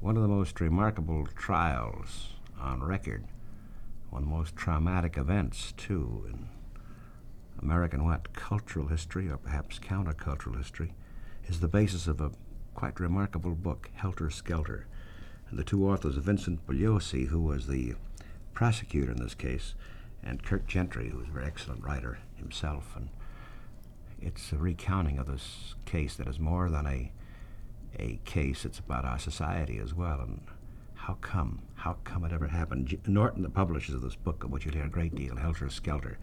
one of the most remarkable trials on record, one of the most traumatic events, too, in American what cultural history or perhaps countercultural history, is the basis of a quite remarkable book, Helter Skelter. And the two authors, Vincent Bugliosi, who was the prosecutor in this case, and Curt Gentry, who was a very excellent writer himself. And it's a recounting of this case that is more than a a case. It's about our society as well. And how come? How come it ever happened? Norton, the publishers of this book, of which you'll hear a great deal, Helter Skelter.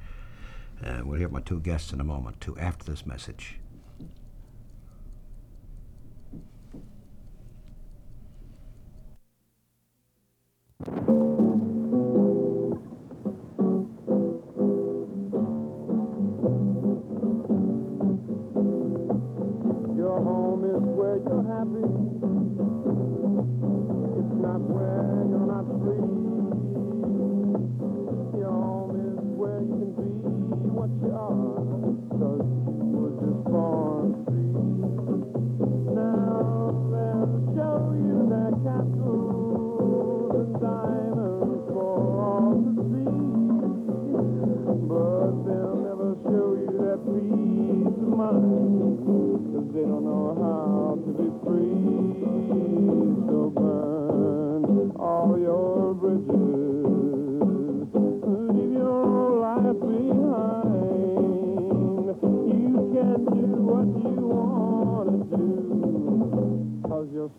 Uh, we'll hear from my two guests in a moment, too, after this message.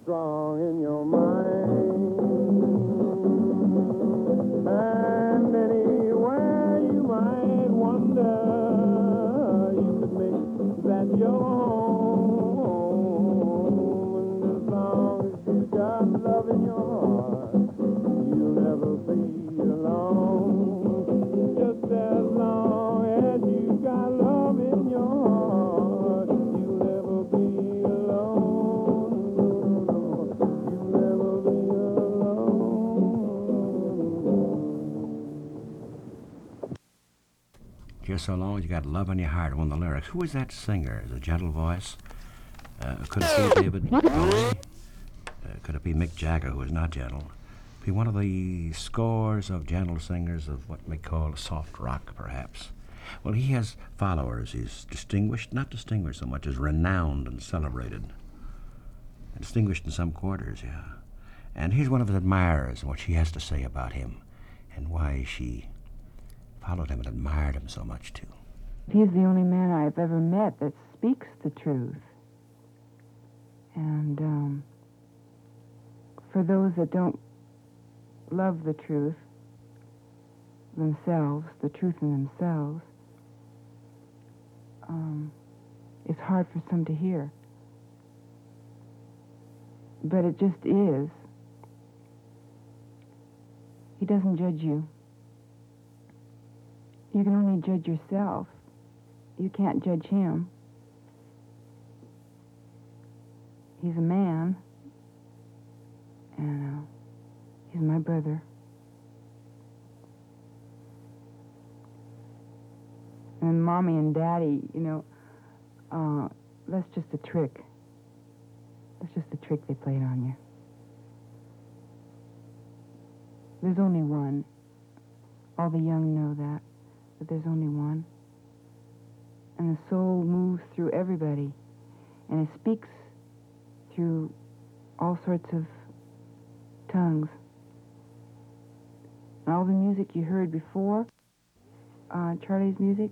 Strong in your mind. Just so long as you got love in your heart, one of the lyrics. Who is that singer? The gentle voice? Uh, could it be David Bowie? Uh, could it be Mick Jagger, who is not gentle? Be one of the scores of gentle singers of what we call soft rock, perhaps. Well, he has followers. He's distinguished, not distinguished so much as renowned and celebrated. Distinguished in some quarters, yeah. And here's one of his admirers and what she has to say about him and why she followed him and admired him so much, too. He's the only man I've ever met that speaks the truth. And um, for those that don't love the truth themselves, the truth in themselves, um, it's hard for some to hear. But it just is. He doesn't judge you. You can only judge yourself. You can't judge him. He's a man, and uh, he's my brother. And mommy and daddy, you know, uh, that's just a trick. That's just a trick they played on you. There's only one. All the young know that, there's only one. And the soul moves through everybody, and it speaks through all sorts of tongues. And all the music you heard before, uh, Charlie's music,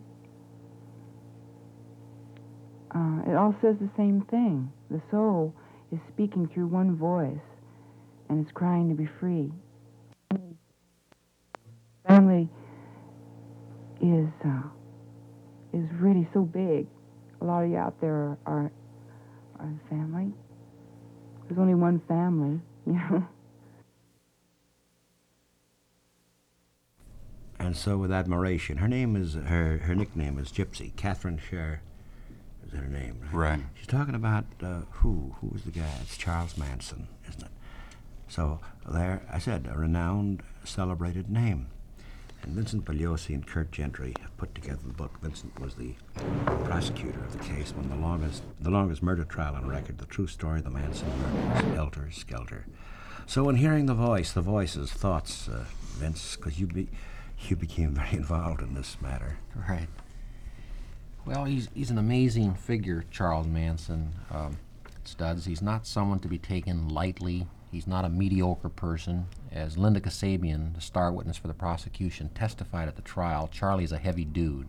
uh, it all says the same thing. The soul is speaking through one voice, and it's crying to be free. Family is uh, is really so big. A lot of you out there are are, are family. There's only one family, you know. And so, with admiration, her name is her her nickname is Gypsy. Catherine Share is her name, right? Right. She's talking about uh, who? Who was the guy? It's Charles Manson, isn't it? So there, I said, a renowned, celebrated name. And Vincent Bugliosi and Curt Gentry have put together the book. Vincent was the prosecutor of the case, when the longest, the longest murder trial on record, the true story of the Manson murders, Helter Skelter. So, in hearing the voice, the voices, thoughts, uh, Vince, because you be, you became very involved in this matter. Right. Well, he's, he's an amazing figure, Charles Manson. Um, Studs. He's not someone to be taken lightly. He's not a mediocre person. As Linda Kasabian, the star witness for the prosecution, testified at the trial, Charlie's a heavy dude.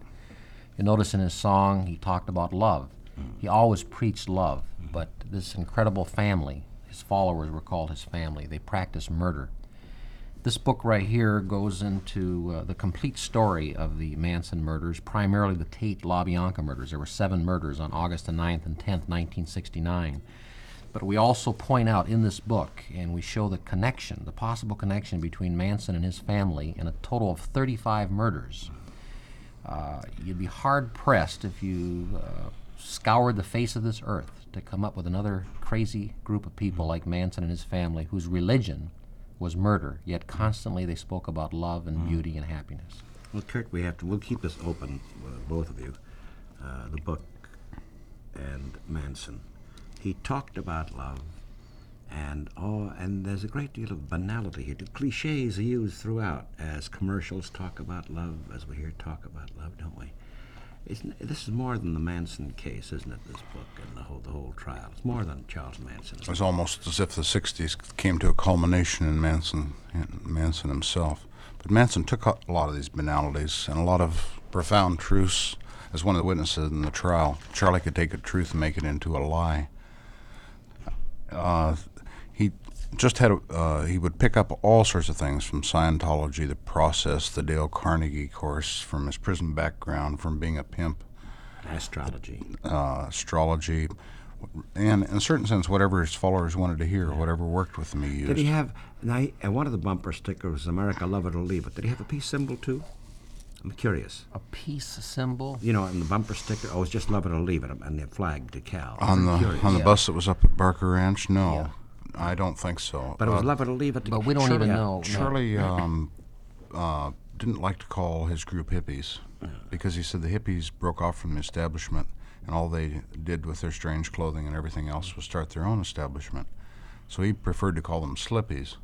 You notice in his song, he talked about love. He always preached love, but this incredible family, his followers were called his family. They practiced murder. This book right here goes into uh, the complete story of the Manson murders, primarily the Tate LaBianca murders. There were seven murders on August the 9th and 10th, 1969. But we also point out in this book, and we show the connection, the possible connection between Manson and his family in a total of 35 murders. Uh, you'd be hard pressed if you uh, scoured the face of this earth to come up with another crazy group of people like Manson and his family whose religion was murder, yet constantly they spoke about love and beauty and happiness. Well, Curt, we have to. We'll keep this open, uh, both of you. Uh, the book and Manson. He talked about love, and oh, and there's a great deal of banality here. The cliches are used throughout, as commercials talk about love, as we hear talk about love, don't we? Isn't, this is more than the Manson case, isn't it? This book and the whole the whole trial. It's more than Charles Manson. It was almost as if the 60s came to a culmination in Manson, in Manson himself. But Manson took a lot of these banalities and a lot of profound truths. As one of the witnesses in the trial, Charlie could take a truth and make it into a lie. Uh, he just had a, uh, he would pick up all sorts of things from Scientology, the process, the Dale Carnegie course, from his prison background, from being a pimp, Astrology. uh, astrology, and in a certain sense, whatever his followers wanted to hear, whatever worked with him, he used. Did he have? And one of the bumper stickers was "America, love it or leave it." Did he have a peace symbol too? I'm curious. A peace symbol? You know, and the bumper sticker, I was just "love it or leave it," and the flag decal. on I'm the curious. on the Yeah. bus that was up at Barker Ranch? No, I don't think so. But it was Uh, "love it or leave it." But we don't Surely even I- know. no. Charlie um, uh, didn't like to call his group hippies because he said the hippies broke off from the establishment and all they did with their strange clothing and everything else was start their own establishment. So he preferred to call them slippies.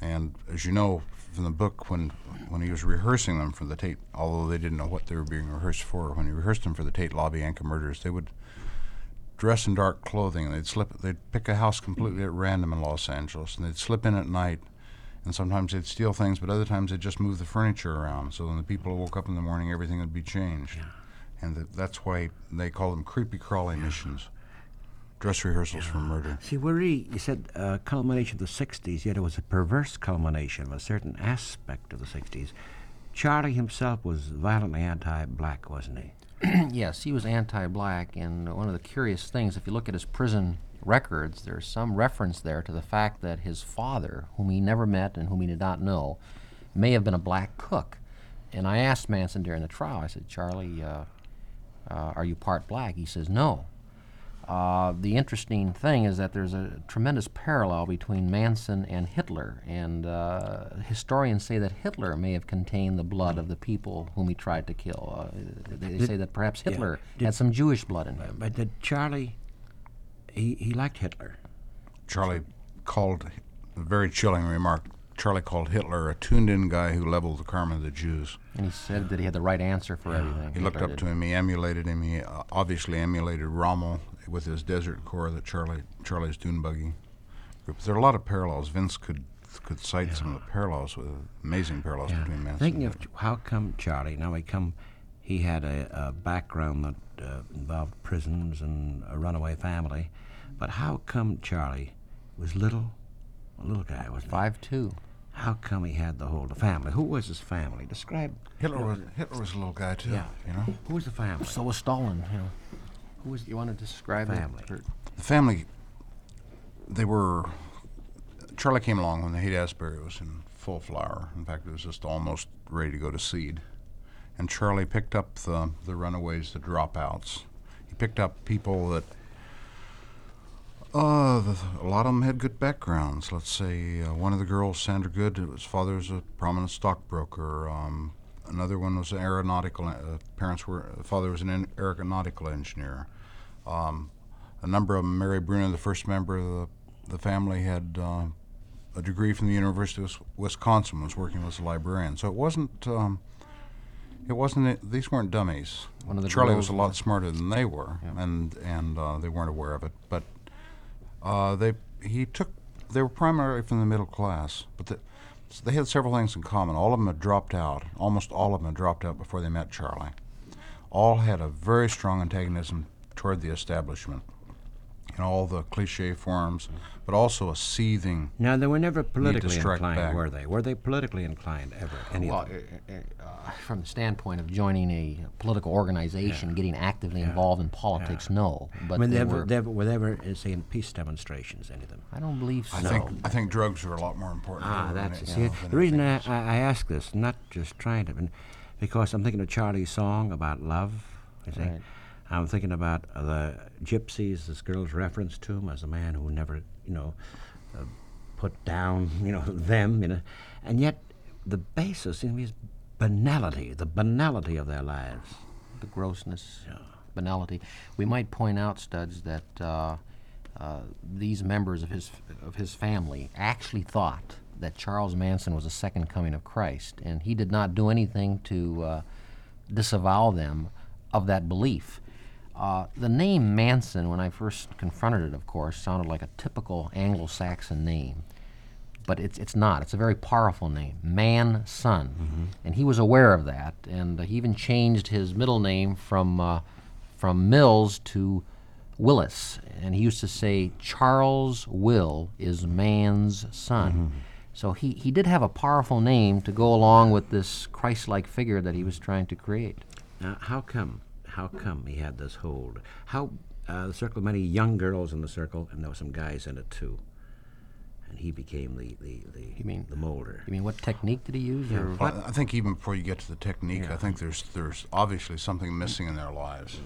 And as you know from the book, when when he was rehearsing them for the Tate, although they didn't know what they were being rehearsed for, when he rehearsed them for the Tate lobby LaBianca murders, they would dress in dark clothing and they'd slip. They'd pick a house completely at random in Los Angeles and they'd slip in at night. And sometimes they'd steal things, but other times they'd just move the furniture around. So when the people woke up in the morning, everything would be changed. And th- that's why they call them creepy crawly missions, dress rehearsals for murder. See, we're really, you said uh, culmination of the '60s, yet it was a perverse culmination of a certain aspect of the '60s. Charlie himself was violently anti-black, wasn't he? yes, he was anti-black, and one of the curious things, if you look at his prison records, there's some reference there to the fact that his father, whom he never met and whom he did not know, may have been a black cook. And I asked Manson during the trial, I said, Charlie, uh, uh, are you part black? He says, no. Uh, the interesting thing is that there's a tremendous parallel between Manson and Hitler, and uh, historians say that Hitler may have contained the blood of the people whom he tried to kill. Uh, they say that perhaps Hitler Did- had some Jewish blood in him. But did Charlie? He he liked Hitler. Charlie called a very chilling remark. Charlie called Hitler a tuned-in guy who leveled the karma of the Jews. And he said that he had the right answer for everything. He looked up did. to him. He emulated him. He uh, obviously emulated Rommel with his Desert Corps, that Charlie Charlie's Dune Buggy group. There are a lot of parallels. Vince could could cite some of the parallels with amazing parallels between Manson. Thinking and of how come Charlie? Now he come, he had a, a background that uh, involved prisons and a runaway family, but how come Charlie was little, a little guy wasn't he? Five two. How come he had the whole the family? Who was his family? Describe. Hitler was Hitler was a little guy too. Yeah. You know, Who was the family? So was Stalin. You know, who was you want to describe it? Family. Curt? the family. They were. Charlie came along when the Haight Ashbury was in full flower. In fact, it was just almost ready to go to seed. And Charlie picked up the the runaways, the dropouts. He picked up people that. Uh, the, a lot of them had good backgrounds. Let's say uh, one of the girls, Sandra Good, his father was a prominent stockbroker. Um, another one was an aeronautical. Uh, parents were. Father was an en- aeronautical engineer. Um, a number of them, Mary Brunner, the first member of the, the family, had uh, a degree from the University of Wis- Wisconsin, was working as a librarian. So it wasn't. Um, it wasn't. These weren't dummies. One of the Charlie was a lot smarter than they were, and and uh, they weren't aware of it. But uh, they he took. They were primarily from the middle class, but the, they had several things in common. All of them had dropped out. Almost all of them had dropped out before they met Charlie. All had a very strong antagonism toward the establishment in all the cliche forms, but also a seething. Now, they were never politically inclined, back. were they? Were they politically inclined ever? Any Well, uh, uh, uh, from the standpoint of joining a political organization, getting actively involved in politics, no. But I mean, they they ever, were, they ever, were they ever, say, in peace demonstrations, any of them? I don't believe so. I think I think drugs are a lot more important. Ah, that's it- see, know, the reason I. I, I ask this, not just trying to, because I'm thinking of Charlie's song about love. You see, Right. I'm thinking about the gypsies. This girl's reference to him as a man who never, you know, uh, put down, you know, them, you know, and yet the basis in is banality, the banality of their lives. the grossness, banality. We might point out, Studs, that uh, uh, these members of his of his family actually thought that Charles Manson was the second coming of Christ, and he did not do anything to uh, disavow them of that belief. Uh, the name Manson, when I first confronted it, of course, sounded like a typical Anglo-Saxon name but it's it's not. It's a very powerful name, Man Son, and he was aware of that, and uh, he even changed his middle name from uh, from Mills to Willis, and he used to say Charles Will is man's son. So he, he did have a powerful name to go along with this Christ-like figure that he was trying to create. Now, how come? How come he had this hold? How uh, the circle, many young girls in the circle, and there were some guys in it too. And he became the the the, You mean- the molder. You mean what technique did he use? or Well, I think even before you get to the technique, I think there's there's obviously something missing in their lives.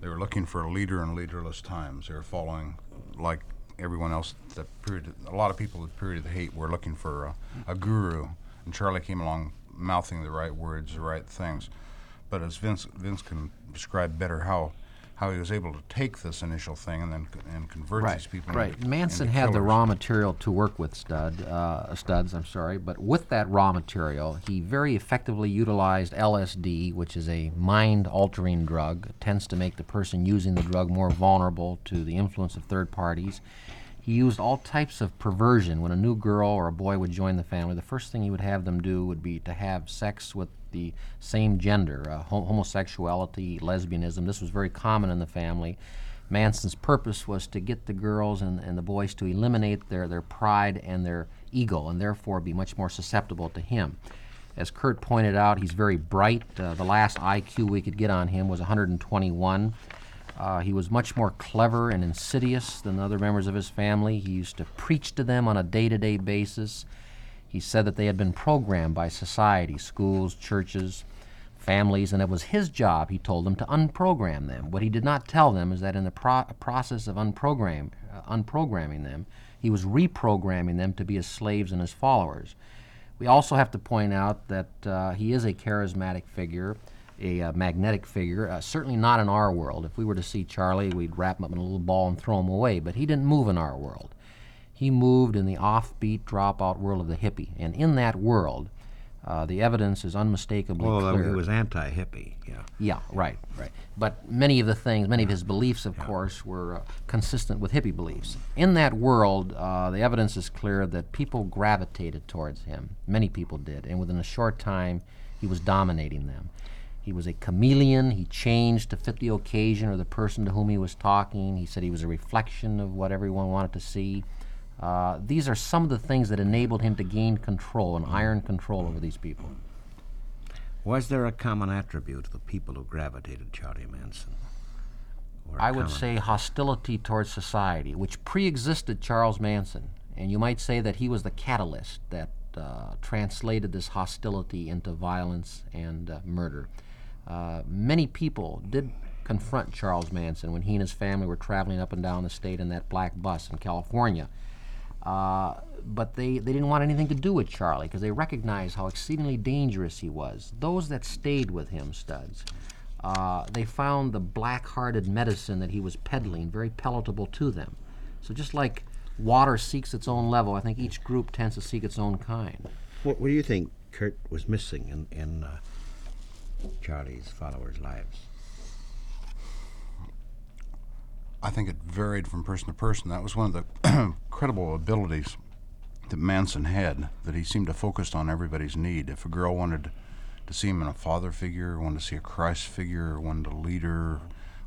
They were looking for a leader in leaderless times. They were following, like everyone else, the period. A lot of people at the period of the hate were looking for a, a guru, and Charlie came along, mouthing the right words, the right things. But as Vince Vince can describe better how how he was able to take this initial thing and then and convert these people. Right. Into, Manson into had the raw material to work with, Stud, uh, Studs. I'm sorry, but with that raw material, he very effectively utilized LSD, which is a mind-altering drug. It tends to make the person using the drug more vulnerable to the influence of third parties. He used all types of perversion. When a new girl or a boy would join the family, the first thing he would have them do would be to have sex with the same gender, uh, hom- homosexuality, lesbianism. This was very common in the family. Manson's purpose was to get the girls and, and the boys to eliminate their, their pride and their ego and therefore be much more susceptible to him. As Curt pointed out, he's very bright. Uh, the last IQ we could get on him was 121. Uh, he was much more clever and insidious than the other members of his family. He used to preach to them on a day to day basis. He said that they had been programmed by society, schools, churches, families, and it was his job, he told them, to unprogram them. What he did not tell them is that in the pro- process of unprogram, uh, unprogramming them, he was reprogramming them to be his slaves and his followers. We also have to point out that uh, he is a charismatic figure, a uh, magnetic figure, uh, certainly not in our world. If we were to see Charlie, we'd wrap him up in a little ball and throw him away, but he didn't move in our world. He moved in the offbeat, dropout world of the hippie. And in that world, uh, the evidence is unmistakably Although clear. he was anti-hippie, yeah. Yeah, right, right. But many of the things, many of his beliefs, of course, were uh, consistent with hippie beliefs. In that world, uh, the evidence is clear that people gravitated towards him. Many people did, and within a short time, he was dominating them. He was a chameleon. He changed to fit the occasion or the person to whom he was talking. He said he was a reflection of what everyone wanted to see. Uh, these are some of the things that enabled him to gain control, an iron control over these people. Was there a common attribute of the people who gravitated Charlie Manson? I would say hostility towards society, which pre-existed Charles Manson, and you might say that he was the catalyst that uh, translated this hostility into violence and uh, murder. Uh, many people did confront Charles Manson when he and his family were traveling up and down the state in that black bus in California. Uh, but they, they didn't want anything to do with Charlie because they recognized how exceedingly dangerous he was. Those that stayed with him, studs, uh, they found the black hearted medicine that he was peddling very palatable to them. So just like water seeks its own level, I think each group tends to seek its own kind. What, what do you think Curt was missing in, in uh, Charlie's followers' lives? I think it varied from person to person. That was one of the incredible abilities that Manson had, that he seemed to focus on everybody's need. If a girl wanted to see him in a father figure, wanted to see a Christ figure, wanted a leader,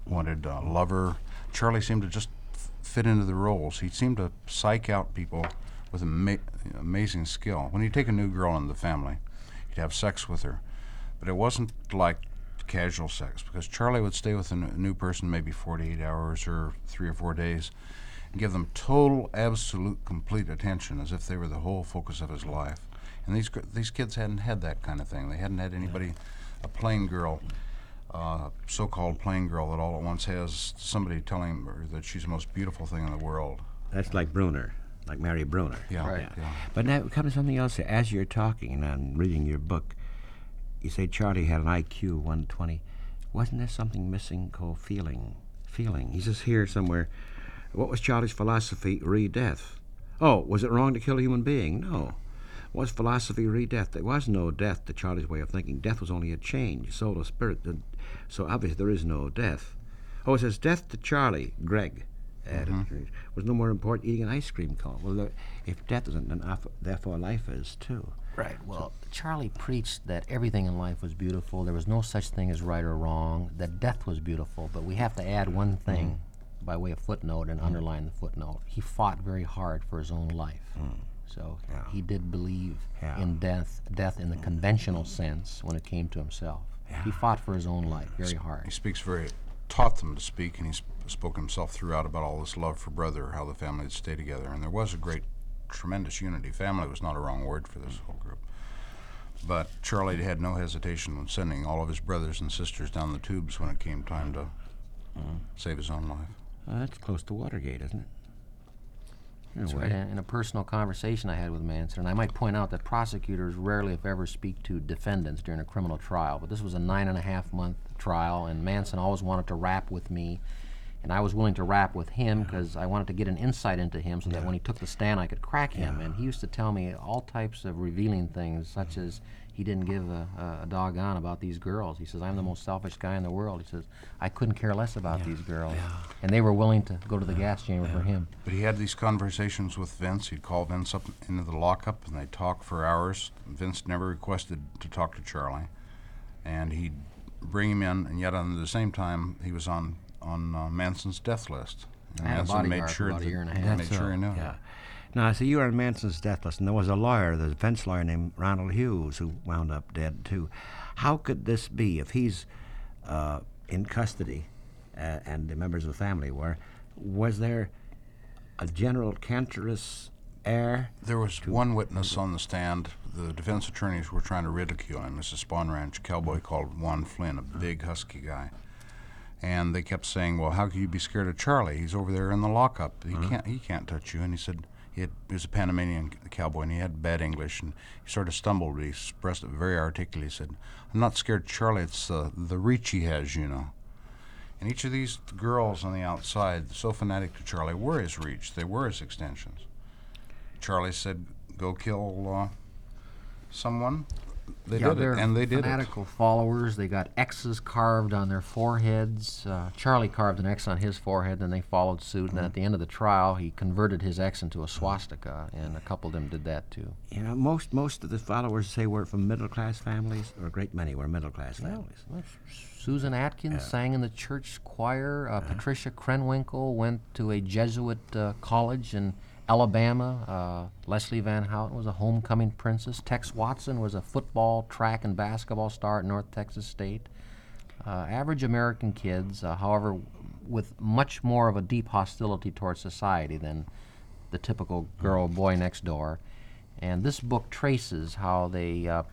wanted a lover, Charlie seemed to just f- fit into the roles. He seemed to psych out people with ama- amazing skill. When you take a new girl into the family, he'd have sex with her. But it wasn't like casual sex because Charlie would stay with a new person maybe 48 hours or three or four days and give them total, absolute, complete attention as if they were the whole focus of his life. And these these kids hadn't had that kind of thing. They hadn't had anybody, a plain girl, uh, so-called plain girl that all at once has somebody telling her that she's the most beautiful thing in the world. That's like Brunner, like Mary Brunner. Yeah, Right. yeah. But now it comes to something else. As you're talking and I'm reading your book, you say Charlie had an IQ 120. Wasn't there something missing called feeling? Feeling. He says here somewhere, what was Charlie's philosophy re death? Oh, was it wrong to kill a human being? No. Was philosophy re death? There was no death to Charlie's way of thinking. Death was only a change, soul or spirit. So obviously there is no death. Oh, it says death to Charlie, Greg added, mm-hmm. was no more important eating an ice cream cone. Well, if death isn't, then therefore life is too. Right. Well, Charlie preached that everything in life was beautiful. There was no such thing as right or wrong. That death was beautiful. But we have to add one mm-hmm. thing by way of footnote and mm-hmm. underline the footnote. He fought very hard for his own life. Mm. So he did believe Yeah. in death, death in the mm-hmm. conventional sense when it came to himself. He fought for his own life very hard. He speaks very, taught them to speak, and he sp- spoke himself throughout about all this love for brother, how the family would stay together. And there was a great, tremendous unity. Family was not a wrong word for this mm. whole group. But Charlie had no hesitation when sending all of his brothers and sisters down the tubes when it came time to mm. save his own life. Well, that's close to Watergate, isn't it? In a That's way. right. In a personal conversation I had with Manson, and I might point out that prosecutors rarely, if ever, speak to defendants during a criminal trial. But this was a nine and a half month trial, and Manson always wanted to rap with me, and I was willing to rap with him because I wanted to get an insight into him, so that when he took the stand, I could crack him. And he used to tell me all types of revealing things, such as he didn't give a, a, doggone about these girls. He says, "I'm the most selfish guy in the world." He says, "I couldn't care less about these girls," and they were willing to go to the gas chamber for him. But he had these conversations with Vince. He'd call Vince up into the lockup, and they'd talk for hours. Vince never requested to talk to Charlie, and he'd bring him in. And yet, at the same time, he was on on uh, Manson's death list. And I had Manson made sure about a year and a half. Made sure he knew. Yeah. Now, I see, you were on Manson's death list, and there was a lawyer, the defense lawyer named Ronald Hughes, who wound up dead too. How could this be if he's uh, in custody uh, and the members of the family were? Was there a general cancerous air? There was one witness on the stand. The defense attorneys were trying to ridicule him. This is Spahn Ranch cowboy called Juan Flynn, a big husky guy. And they kept saying, "Well, how can you be scared of Charlie? He's over there in the lockup. He can't. He can't touch you." And he said he, had, he was a Panamanian cowboy, and he had bad English, and he sort of stumbled, but he expressed it very articulately. He said, "I'm not scared of Charlie. It's uh, the reach he has, you know." And each of these girls on the outside, so fanatic to Charlie, were his reach. They were his extensions. Charlie said, "Go kill uh, someone." They yeah, did they're it, and they did it. fanatical followers. They got X's carved on their foreheads. Uh, Charlie carved an X on his forehead, then they followed suit. And at the end of the trial, he converted his X into a swastika, and a couple of them did that too. You know, most most of the followers say were from middle class families, or a great many were middle class families. Susan Atkins sang in the church choir. Uh, Patricia Krenwinkel went to a Jesuit uh, college in Alabama. Uh, Leslie Van Houten was a homecoming princess. Tex Watson was a football, track, and basketball star at North Texas State. Uh, average American kids, uh, however, with much more of a deep hostility towards society than the typical girl boy next door. And this book traces how they uh,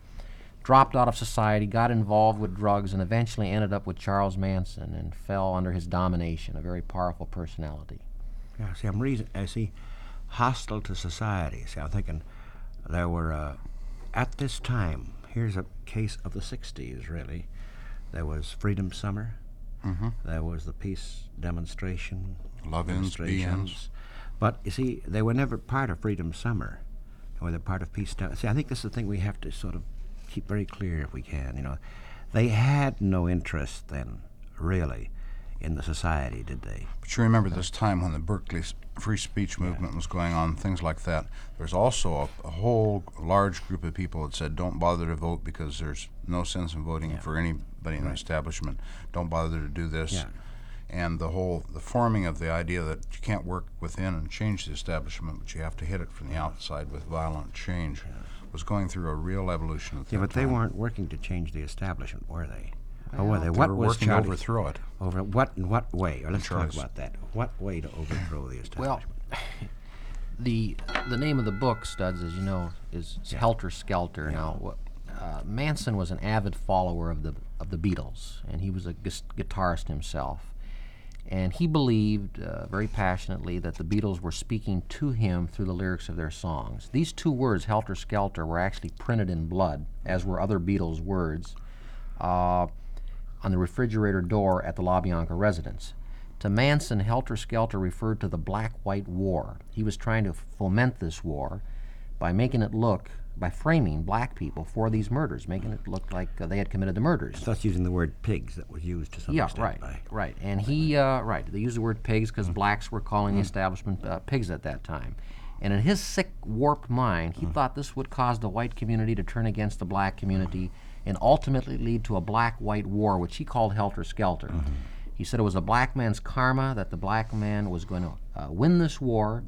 dropped out of society, got involved with drugs, and eventually ended up with Charles Manson and fell under his domination, a very powerful personality. Yeah, see, I'm reason. I see, hostile to society. See, I'm thinking there were uh, at this time. Here's a case of the '60s. Really, there was Freedom Summer. Mm-hmm. There was the peace demonstration. Love ends, be ends. demonstrations. But you see, they were never part of Freedom Summer, or they're part of Peace Town. See, I think this is the thing we have to sort of keep very clear if we can. You know, they had no interest then, really, in the society, did they? But you remember this time when the Berkeley free speech movement was going on, things like that. There's also a, a whole large group of people that said, "Don't bother to vote because there's no sense in voting for anybody in the establishment. Don't bother to do this." Yeah. And the whole the forming of the idea that you can't work within and change the establishment, but you have to hit it from the outside with violent change, was going through a real evolution Yeah, but they weren't working to change the establishment, were they? Or were they? They What were was working to overthrow it. Over what? In what way? Or let's talk about that. What way to overthrow the Well, the the name of the book, Studs, as you know, is Helter Skelter. Now, uh, Manson was an avid follower of the of the Beatles, and he was a gus- guitarist himself. And he believed uh, very passionately that the Beatles were speaking to him through the lyrics of their songs. These two words, Helter Skelter, were actually printed in blood, as were other Beatles words, uh, on the refrigerator door at the LaBianca residence. To Manson, Helter Skelter referred to the Black White War. He was trying to foment this war by making it look, by framing black people for these murders, making it look like uh, they had committed the murders. Thus, using the word pigs that was used to some Yeah, extent. right, by- right. And he, uh, right, they used the word pigs because Mm. blacks were calling the establishment uh, pigs at that time. And in his sick, warped mind, Mm. he thought this would cause the white community to turn against the black community and ultimately lead to a black white war, which he called helter skelter. Mm-hmm. He said it was a black man's karma that the black man was going to uh, win this war,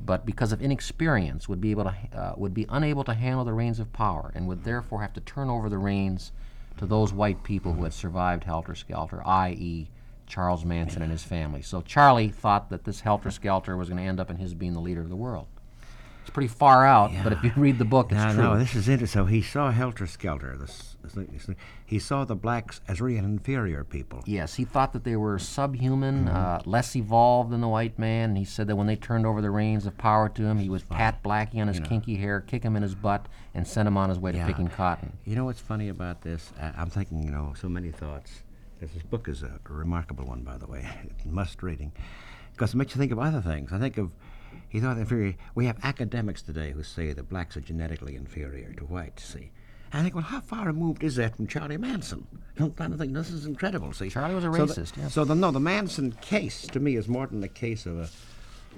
but because of inexperience would be able to uh, would be unable to handle the reins of power and would therefore have to turn over the reins to those white people who had survived helter skelter, i.e., Charles Manson and his family. So Charlie thought that this helter skelter was going to end up in his being the leader of the world. It's pretty far out, but if you read the book, it's No, true. no, this is interesting. So he saw Helter Skelter. This, this, he saw the blacks as real inferior people. Yes, he thought that they were subhuman, Mm-hmm. uh, less evolved than the white man. And he said that when they turned over the reins of power to him, he would pat Blackie on his kinky hair, kick him in his butt, and send him on his way to picking cotton. You know what's funny about this? I, I'm thinking, you know, so many thoughts. This, this book is a remarkable one, by the way. Must reading. Because it makes you think of other things. I think of, he thought inferior. We have academics today who say that blacks are genetically inferior to whites, see. And I think, well, how far removed is that from Charlie Manson? I'm trying to think, this is incredible, see. Charlie was a So the- racist, yeah. So, the, no, the Manson case, to me, is more than the case of a,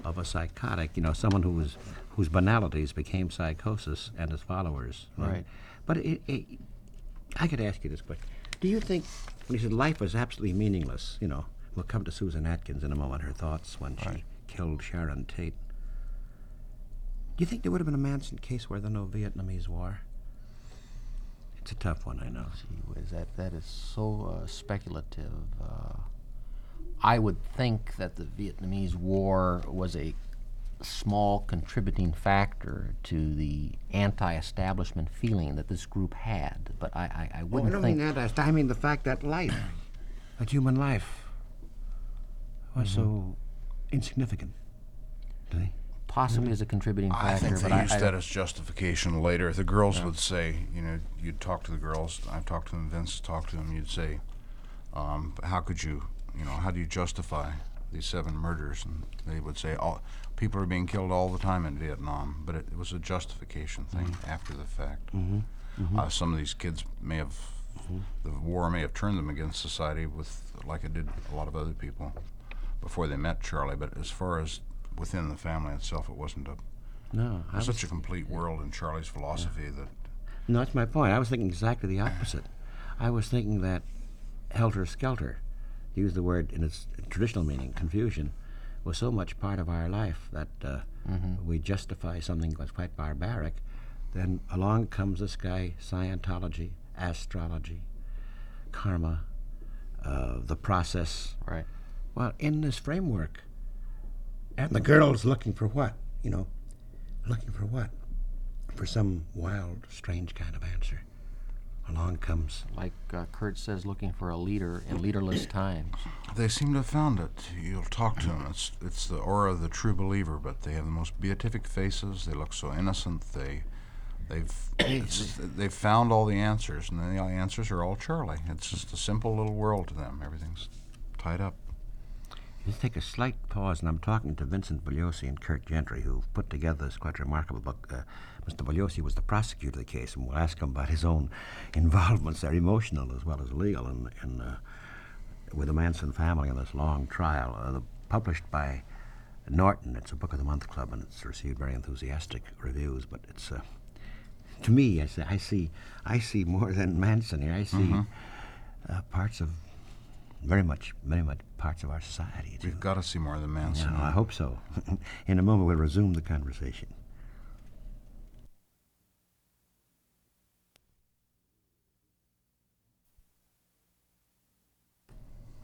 of a psychotic, you know, someone who was, whose banalities became psychosis and his followers. Right. But it, it, I could ask you this question. Do you think, when he said life was absolutely meaningless, you know, we'll come to Susan Atkins in a moment, her thoughts when she killed Sharon Tate. Do you think there would have been a Manson case were there no Vietnamese War? It's a tough one, I know. Gee whiz, that, that is so uh, speculative. Uh, I would think that the Vietnamese War was a small contributing factor to the anti-establishment feeling that this group had, but I, I, I Oh, I wouldn't don't think. mean that. I mean the fact that life, that human life, was so insignificant. Do they? Possibly mm. as a contributing I factor, think but they I, used I, that as justification later. The girls would say, you know, you'd talk to the girls. I've talked to them. Vince talked to them. You'd say, um, how could you, you know, how do you justify these seven murders? And they would say, all people are being killed all the time in Vietnam, but it, it was a justification thing mm-hmm. after the fact. Mm-hmm. Mm-hmm. Uh, some of these kids may have, the war may have turned them against society with, like it did a lot of other people before they met Charlie. But as far as within the family itself, it wasn't a No, I was, such a complete world in Charlie's philosophy that no, that's my point. I was thinking exactly the opposite. I was thinking that helter skelter, to use the word in its traditional meaning, confusion, was so much part of our life that uh, we justify something that's quite barbaric. Then along comes this guy, Scientology, astrology, karma, uh, the process. right. Well, in this framework, and the girl's looking for what? You know, looking for what? For some wild, strange kind of answer. Along comes. Like uh, Curt says, looking for a leader in leaderless times. they seem to have found it. You'll talk to them. It's it's the aura of the true believer, but they have the most beatific faces. They look so innocent. They they've it's- they've found all the answers, and the answers are all Charlie. It's just a simple little world to them. Everything's tied up. Just take a slight pause, and I'm talking to Vincent Bugliosi and Curt Gentry, who've put together this quite remarkable book. Uh, Mr. Bugliosi was the prosecutor of the case, and we'll ask him about his own involvements there, emotional as well as legal, in, in, uh, with the Manson family in this long trial. Uh, the, published by Norton. It's a Book of the Month Club, and it's received very enthusiastic reviews. But it's, uh, to me, I, say, I see, I see more than Manson here. I see uh, parts of very much, very much parts of our society. Too. We've got to see more than Manson. Yeah, I hope so. In a moment, we'll resume the conversation.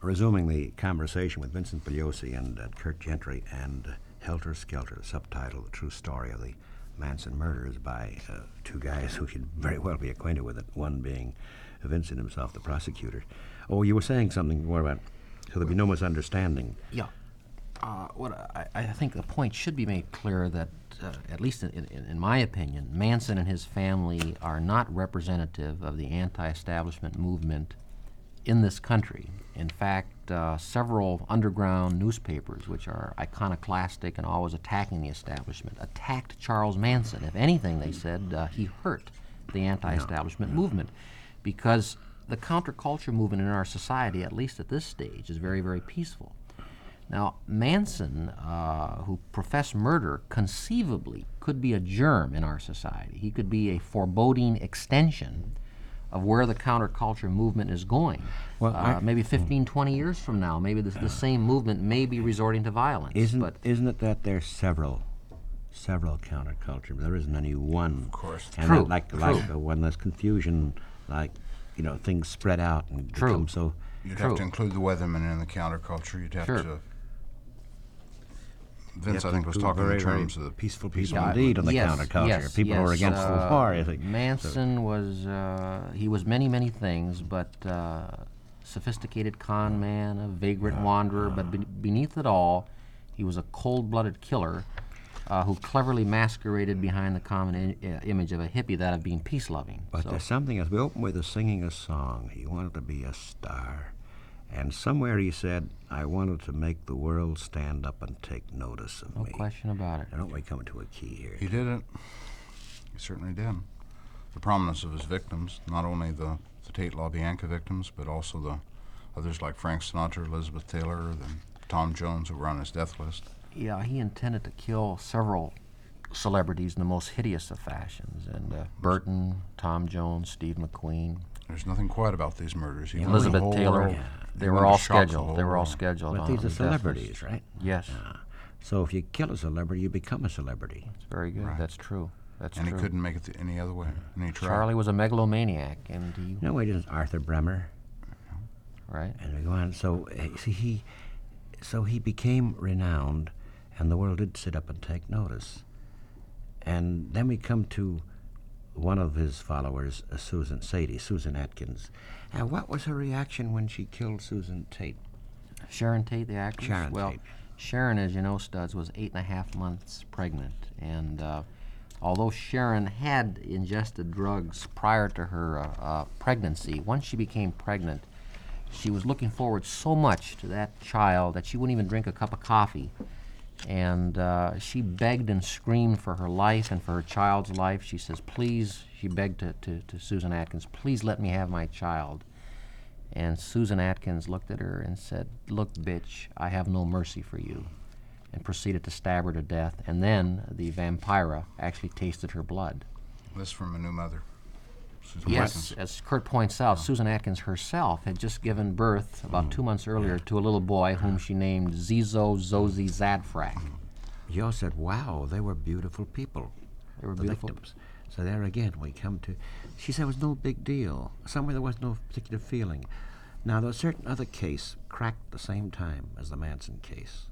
Resuming the conversation with Vincent Bugliosi and uh, Curt Gentry and uh, Helter Skelter, the subtitle, The True Story of the Manson Murders by uh, two guys who should very well be acquainted with it, one being Vincent himself, the prosecutor. Oh, you were saying something more about, so there'll be no misunderstanding. Yeah. Uh, what I, I think the point should be made clear that, uh, at least in, in, in my opinion, Manson and his family are not representative of the anti-establishment movement in this country. In fact, uh, several underground newspapers, which are iconoclastic and always attacking the establishment, attacked Charles Manson. If anything, they said uh, he hurt the anti-establishment movement because the counterculture movement in our society, at least at this stage, is very, very peaceful. Now, Manson, uh, who professed murder, conceivably could be a germ in our society. He could be a foreboding extension of where the counterculture movement is going. Well, uh, I- maybe 15, 20 years from now, maybe the, the same movement may be resorting to violence. Isn't but isn't it that there's several, several counterculture? There isn't any one. Of course. And True, that, like true. like uh, when there's confusion, like you know things spread out and True. become so. You'd True. have to include the Weathermen in the counterculture. You'd have Sure. to. Vince, have I think, was talking very, in terms of the peaceful people Yeah, indeed on the yes, counterculture. yes, people who are against uh, the war. I think. Manson was uh, he was many many things, but uh, sophisticated con man, a vagrant wanderer. But be- beneath it all, he was a cold-blooded killer uh, who cleverly masqueraded behind the common I- uh, image of a hippie, that of being peace-loving. But So- there's something as we open with a singing a song. He wanted to be a star. And somewhere he said, I wanted to make the world stand up and take notice of no me. No question about it. Now, don't we come to a key here? He did it. He certainly did. The prominence of his victims, not only the, the Tate LaBianca victims, but also the others like Frank Sinatra, Elizabeth Taylor, and Tom Jones, who were on his death list. Yeah, he intended to kill several celebrities in the most hideous of fashions, and uh, Burton, Tom Jones, Steve McQueen, There's nothing quiet about these murders. He wanted the Elizabeth Taylor. world- They were all to the scheduled. They were all scheduled. But on these are celebrities, list. right? Yes, So if you kill a celebrity, you become a celebrity. it's very good. Right. That's true. That's and true. he couldn't make it th- any other way. And he tried. Charlie was a megalomaniac, and he No, it isn't Arthur Bremer. right. And we go on. So eh, see, he, so he became renowned, and the world did sit up and take notice. And then we come to one of his followers, uh, Susan Sadie, Susan Atkins. And what was her reaction when she killed Susan Tate? Sharon Tate, the actress. Sharon well, Tate. Sharon, as you know, Studs was eight and a half months pregnant, and uh, although Sharon had ingested drugs prior to her uh, uh, pregnancy, once she became pregnant, she was looking forward so much to that child that she wouldn't even drink a cup of coffee. And uh, she begged and screamed for her life and for her child's life. She says, Please, she begged to, to, to Susan Atkins, please let me have my child. And Susan Atkins looked at her and said, Look, bitch, I have no mercy for you. And proceeded to stab her to death. And then the vampira actually tasted her blood. This from a new mother. Susan Yes, Atkins. as Curt points out, Susan Atkins herself had just given birth about two months earlier to a little boy whom she named Zizo Zozi Zadfrak. Joe said, "Wow, they were beautiful people." They were the beautiful. victims. So there again, we come to. She said it was no big deal. Somewhere there was no particular feeling. Now, there was a certain other case cracked the same time as the Manson case,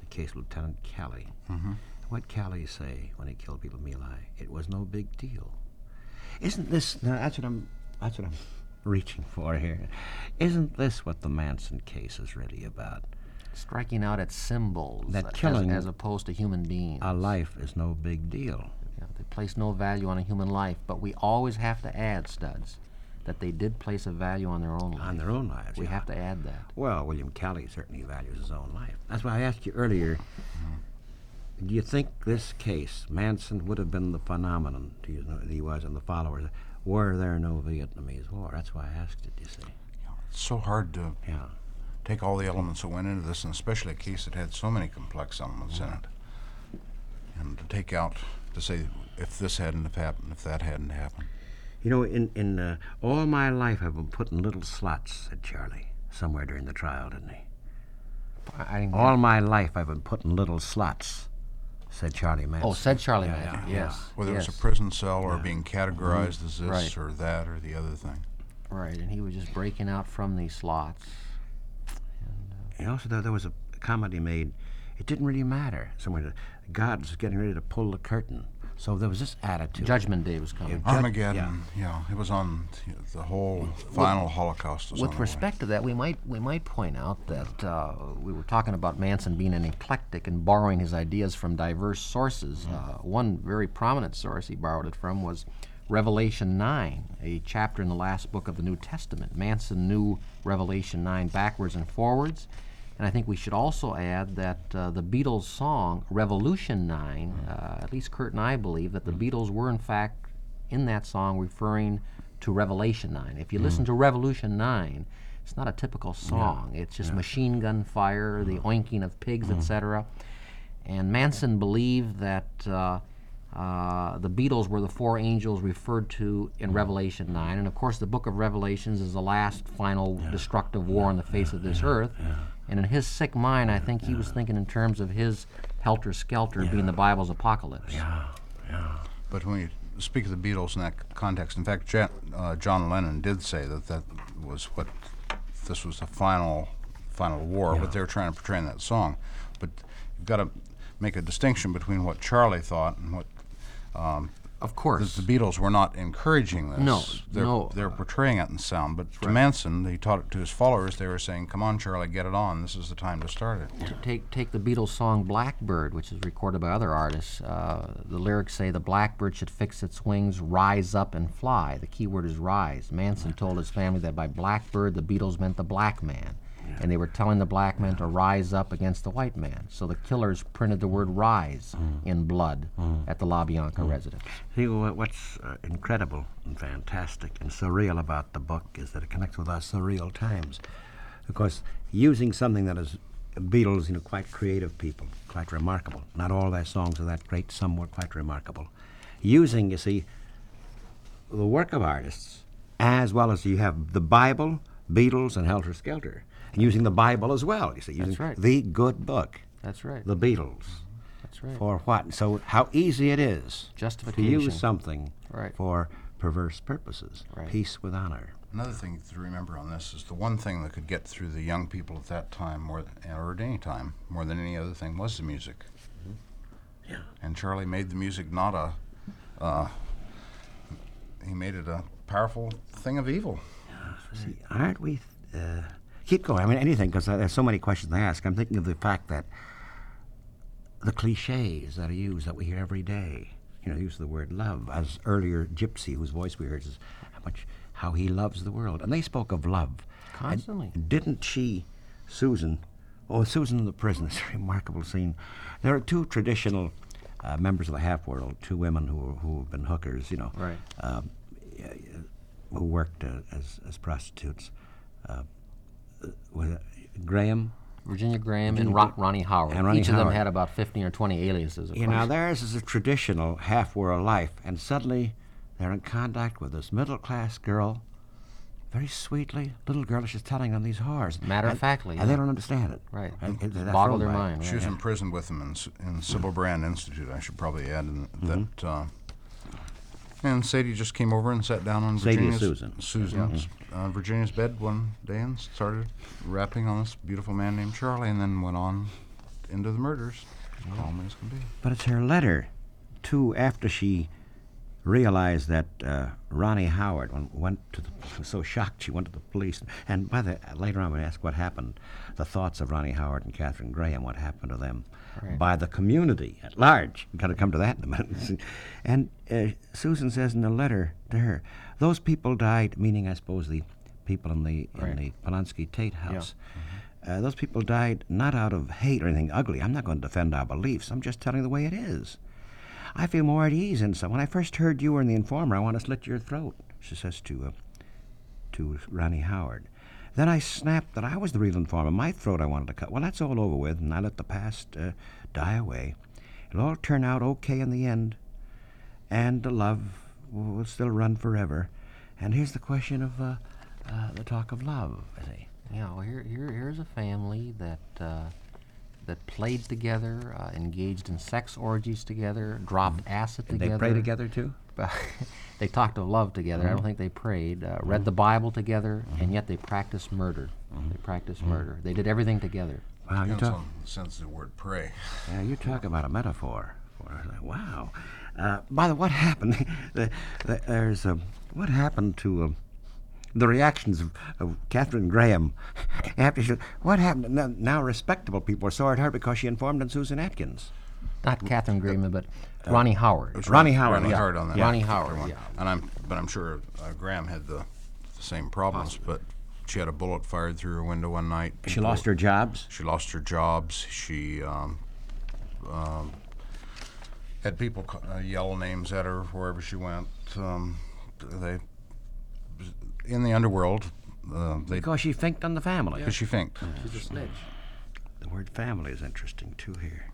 the case of Lieutenant Calley. Mm-hmm. What Calley say when he killed people in My It was no big deal. Isn't this? Now, that's what I'm. That's what I'm reaching for here. Isn't this what the Manson case is really about? Striking out at symbols That killing as, opposed to human beings. A life is no big deal. They place no value on a human life, but we always have to add studs that they did place a value on their own life. on their own lives. we yeah. have to add that. Well, William Calley certainly values his own life. That's why I asked you earlier. Mm-hmm. Do you think this case, Manson would have been the phenomenon to you know, he was and the followers, were there no Vietnamese war? That's why I asked it. You see, It's so hard to yeah. take all the elements that went into this, and especially a case that had so many complex elements in it, and to take out to say if this hadn't have happened, if that hadn't happened. You know, in in uh, all my life, I've been put in little slots," said Charlie, somewhere during the trial, didn't he? I, I didn't All my life, I've been put in little slots," said Charlie Manson. oh, said Charlie Yeah, Manson. yeah, yes. Whether yes. it was a prison cell or being categorized as mm-hmm. this Right. or that or the other thing. Right, and he was just breaking out from these slots. And uh, also, there, there was a comedy made. It didn't really matter. Somewhere, God's getting ready to pull the curtain. So there was this attitude. Judgment Day was coming. Yeah. Jud- Armageddon, yeah. it was on th- the whole final Holocaust. Was on With the way. respect to that, we might we might point out that uh, we were talking about Manson being an eclectic and borrowing his ideas from diverse sources. Uh, one very prominent source he borrowed it from was Revelation 9, a chapter in the last book of the New Testament. Manson knew Revelation 9 backwards and forwards. And I think we should also add that uh, the Beatles song Revolution 9, uh, at least Curt and I believe that the Beatles were in fact in that song referring to Revelation 9. If you listen to Revolution 9, it's not a typical song. It's just machine gun fire, the oinking of pigs, etc. And Manson believed that uh, uh, the Beatles were the four angels referred to in Revelation 9. And of course, the book of Revelations is the last final destructive war on the face of this earth. And in his sick mind, I think he was thinking in terms of his helter skelter being the Bible's apocalypse. Yeah, yeah. But when you speak of the Beatles in that context, in fact, Ja- uh, John Lennon did say that that was what this was the final final war, what they were trying to portray in that song. But you've got to make a distinction between what Charlie thought and what um, Of course. the Beatles were not encouraging this. No, they're, no. They're portraying it in sound. But to Manson, he taught it to his followers. They were saying, "Come on, Charlie, get it on. This is the time to start it." To take take the Beatles song Blackbird, which is recorded by other artists. Uh, the lyrics say the blackbird should fix its wings, rise up and fly. The key word is rise. Manson told his family that by blackbird the Beatles meant the black man, and they were telling the black man to rise up against the white man. So the killers printed the word rise mm. in blood mm. at the La Bianca mm. residence. See, what's uh, incredible and fantastic and surreal about the book is that it connects with our surreal times. Of course, using something that is Beatles, you know, quite creative people, quite remarkable. Not all their songs are that great. Some were quite remarkable. Using, you see, the work of artists, as well as you have the Bible, Beatles, and Helter Skelter, and using the Bible as well. You see, using right. the good book, That's right. the Beatles. That's right. For what? So how easy it is to use something Right. for perverse purposes. Right. Peace with honor. Another thing to remember on this is the one thing that could get through the young people at that time, more th- or at any time, more than any other thing, was the music. Yeah. And Charlie made the music not a. Uh, he made it a powerful thing of evil. See, aren't we? Uh, keep going. I mean, anything, because there's so many questions to ask. I'm thinking of the fact that the cliches that are used that we hear every day. You know, use of the word love, as earlier Gypsy, whose voice we heard, says how much how he loves the world, and they spoke of love And Constantly. didn't she, Susan? Oh, Susan in the prison. It's a remarkable scene. There are two traditional uh, members of the half world, two women who who have been hookers. You know, Right. yeah, who worked uh, as as prostitutes. Uh, uh, Graham. Virginia Graham Virginia and Ron, Ronnie Howard. and Ronnie Each of them had about 15 or 20 aliases. Of You know, theirs is a traditional half world life, and suddenly they're in contact with this middle class girl. Very sweetly, little girl, she's telling them these horrors. Matter-of-factly, and, and they don't understand it. Right. And it- that's Boggle their by it. mind. She right. was imprisoned with them in, S- in mm-hmm. Sybil Brand Institute. I should probably add in mm-hmm. that. Uh, and Sadie just came over and sat down on Sadie Virginia's, Susan. Susan's mm-hmm. Uh, Virginia's bed one day and started rapping on this beautiful man named Charlie, and then went on into the murders, calm as can be. But it's her letter, too, after she realized that uh, Ronnie Howard went to the was so shocked she went to the police. And by the later on, we asked what happened, the thoughts of Ronnie Howard and Catherine Graham, what happened to them by the community at large. We've got to come to that in a minute. and uh, Susan says in the letter to her, those people died, meaning I suppose the people in the in the Polanski Tate house. Uh, those people died not out of hate or anything ugly. I'm not going to defend our beliefs. I'm just telling the way it is. I feel more at ease in some. When I first heard you were in the Informer, I want to slit your throat. She says to uh, to Ronnie Howard. Then I snapped that I was the real informer. My throat I wanted to cut. Well, that's all over with, and I let the past uh, die away. It'll all turn out okay in the end, and the love will still run forever. And here's the question of uh, uh, the talk of love. I say. Yeah, well, here, here, here's a family that uh, that played together, uh, engaged in sex orgies together, dropped acid Did together. they pray together too? they talked of love together. I don't think they prayed. Uh, read the Bible together, and yet they practiced murder. They practiced murder. They did everything together. Wow, you Depends talk. on the sense of the word pray. Yeah, you talk about a metaphor. Wow. Uh, by the way, what happened? the, the, there's um, what happened to um, the reactions of, of Catherine Graham after she. What happened? Now, now respectable people are sore at her because she informed on Susan Atkins. Not Catherine Graham, but Ronnie Howard. It was Ronnie Howard, Ronnie yeah. Howard on that. Ronnie Howard, one. yeah. And I'm, but I'm sure uh, Graham had the, the same problems. But she had a bullet fired through her window one night. She lost her jobs. She lost her jobs. She um, um, had people uh, yell names at her wherever she went. Um, they in the underworld. Uh, they Because she finked on the family. because she finked. She's a snitch. The word family is interesting too here.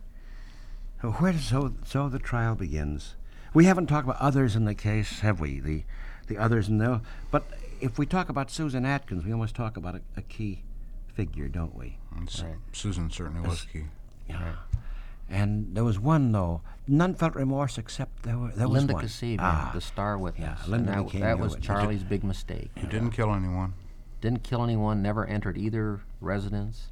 So Where does so so the trial begins? We haven't talked about others in the case, have we? The the others in the but if we talk about Susan Atkins, we almost talk about a, a key figure, don't we? Right. Susan certainly was key. Yeah. And there was one though. None felt remorse except there, were, there was Linda one. Kasabian, Ah, the star witness. yeah, And that, became that was witness. Charlie's big mistake. Who didn't kill anyone. Didn't kill anyone, never entered either residence.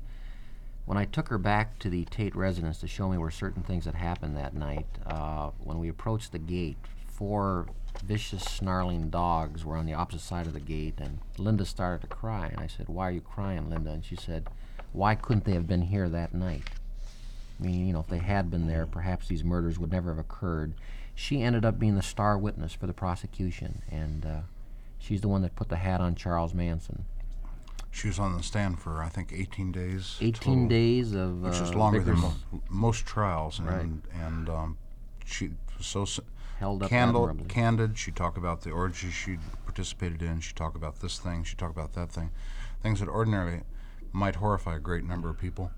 When I took her back to the Tate residence to show me where certain things had happened that night, uh, when we approached the gate, four vicious, snarling dogs were on the opposite side of the gate, and Linda started to cry. And I said, Why are you crying, Linda? And she said, Why couldn't they have been here that night? Meaning, you know, if they had been there, perhaps these murders would never have occurred. She ended up being the star witness for the prosecution, and uh, she's the one that put the hat on Charles Manson. She was on the stand for I think 18 days. 18 total, days of which is uh, longer than mo- most trials, and Right. and um, she was so held up candid, admirably. candid. She talked about the orgies she participated in. She talked about this thing. She talked about that thing, things that ordinarily might horrify a great number of people.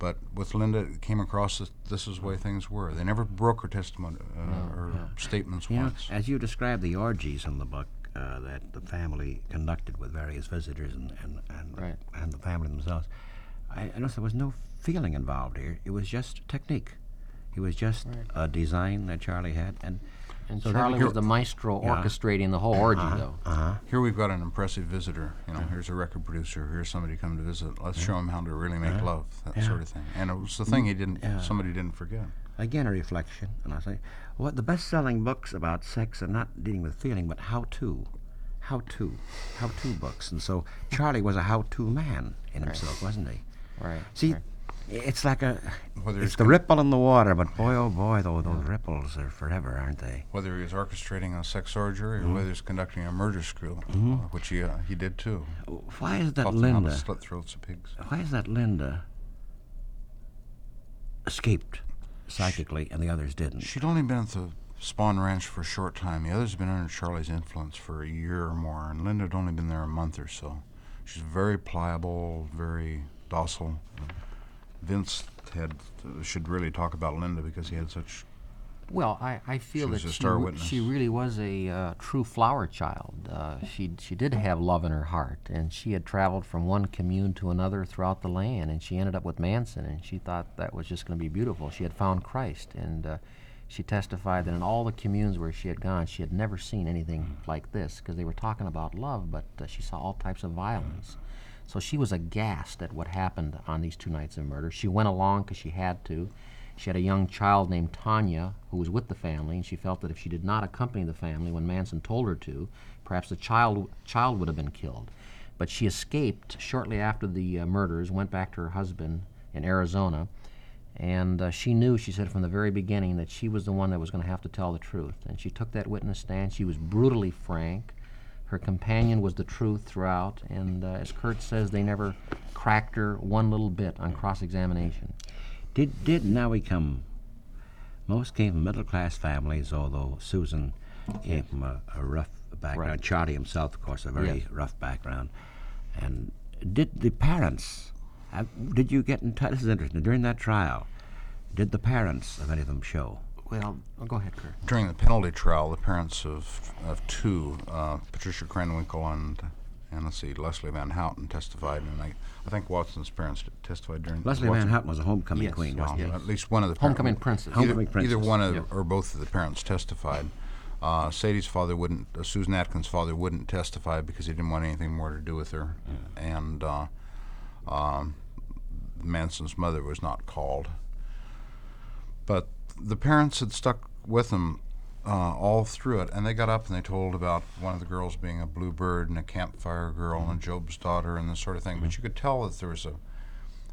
But with Linda, it came across that this is the way things were. They never broke her testimony uh, or statements You know, once. as you describe the orgies in the book uh, that the family conducted with various visitors and and and, Right. and the family themselves, I, I noticed there was no feeling involved here. It was just technique. It was just a design that Charlie had, and And so Charlie became- was the maestro Yeah. orchestrating the whole orgy, though. Uh-huh. Here we've got an impressive visitor. You know, here's a record producer. Here's somebody come to visit. Let's show him how to really make love, that Yeah. sort of thing. And it was the thing he didn't. Yeah. Somebody didn't forget. Again, a reflection, and I say, what the best-selling books about sex are not dealing with feeling, but how-to, how-to, how-to books. And so Charlie was a how-to man in himself, wasn't he? Right. See, right. It's like a, Whether it's the ripple in the water, but boy, oh boy, though those ripples are forever, aren't they? Whether he was orchestrating a sex orgy or Mm-hmm. whether he was conducting a murder screw, uh, which he uh, he did too. Why is that Taught them how Linda? slit throats of pigs. Why is that Linda escaped psychically and the others didn't? She'd only been at the Spahn Ranch for a short time. The others had been under Charlie's influence for a year or more, and Linda had only been there a month or so. She's very pliable, very docile. Vince had should really talk about Linda because he had such Well, I, I feel She that she, re- witness. she really was a uh, true flower child. Uh, she she did have love in her heart, and she had traveled from one commune to another throughout the land, and she ended up with Manson, and she thought that was just going to be beautiful. She had found Christ, and uh, she testified that in all the communes where she had gone, she had never seen anything like this because they were talking about love, but uh, she saw all types of violence. So she was aghast at what happened on these two nights of murder. She went along because she had to. She had a young child named Tanya who was with the family, and she felt that if she did not accompany the family when Manson told her to, perhaps the child child would have been killed. But she escaped shortly after the uh, murders, went back to her husband in Arizona, and uh, she knew, she said from the very beginning, that she was the one that was going to have to tell the truth. And she took that witness stand. She was brutally frank. Her companion was the truth throughout, and uh, as Curt says, they never cracked her one little bit on cross examination. Did did now we come? Most came from middle class families, although Susan came from a, a rough background. Right. Charlie himself, of course, a very Yes. rough background. And did the parents? Uh, did you get in touch? This is interesting. During that trial, did the parents of any of them show? Well, oh, go ahead, Curt. During the penalty trial, the parents of, of two, uh, Patricia Krenwinkel and, and let's see, Leslie Van Houten testified, and I, I think Watson's parents t- testified during. Leslie Watson- Van Houten was a homecoming Yes, queen, wasn't Well, he? At least one of the par- Homecoming princess. Either, Homecoming either princess, one of, yeah. or both of the parents testified. Uh, Sadie's father wouldn't. Uh, Susan Atkins' father wouldn't testify because he didn't want anything more to do with her, and uh, um, Manson's mother was not called. But the parents had stuck with them uh, all through it, and they got up and they told about one of the girls being a bluebird and a campfire girl and Job's daughter and this sort of thing. But you could tell that there was a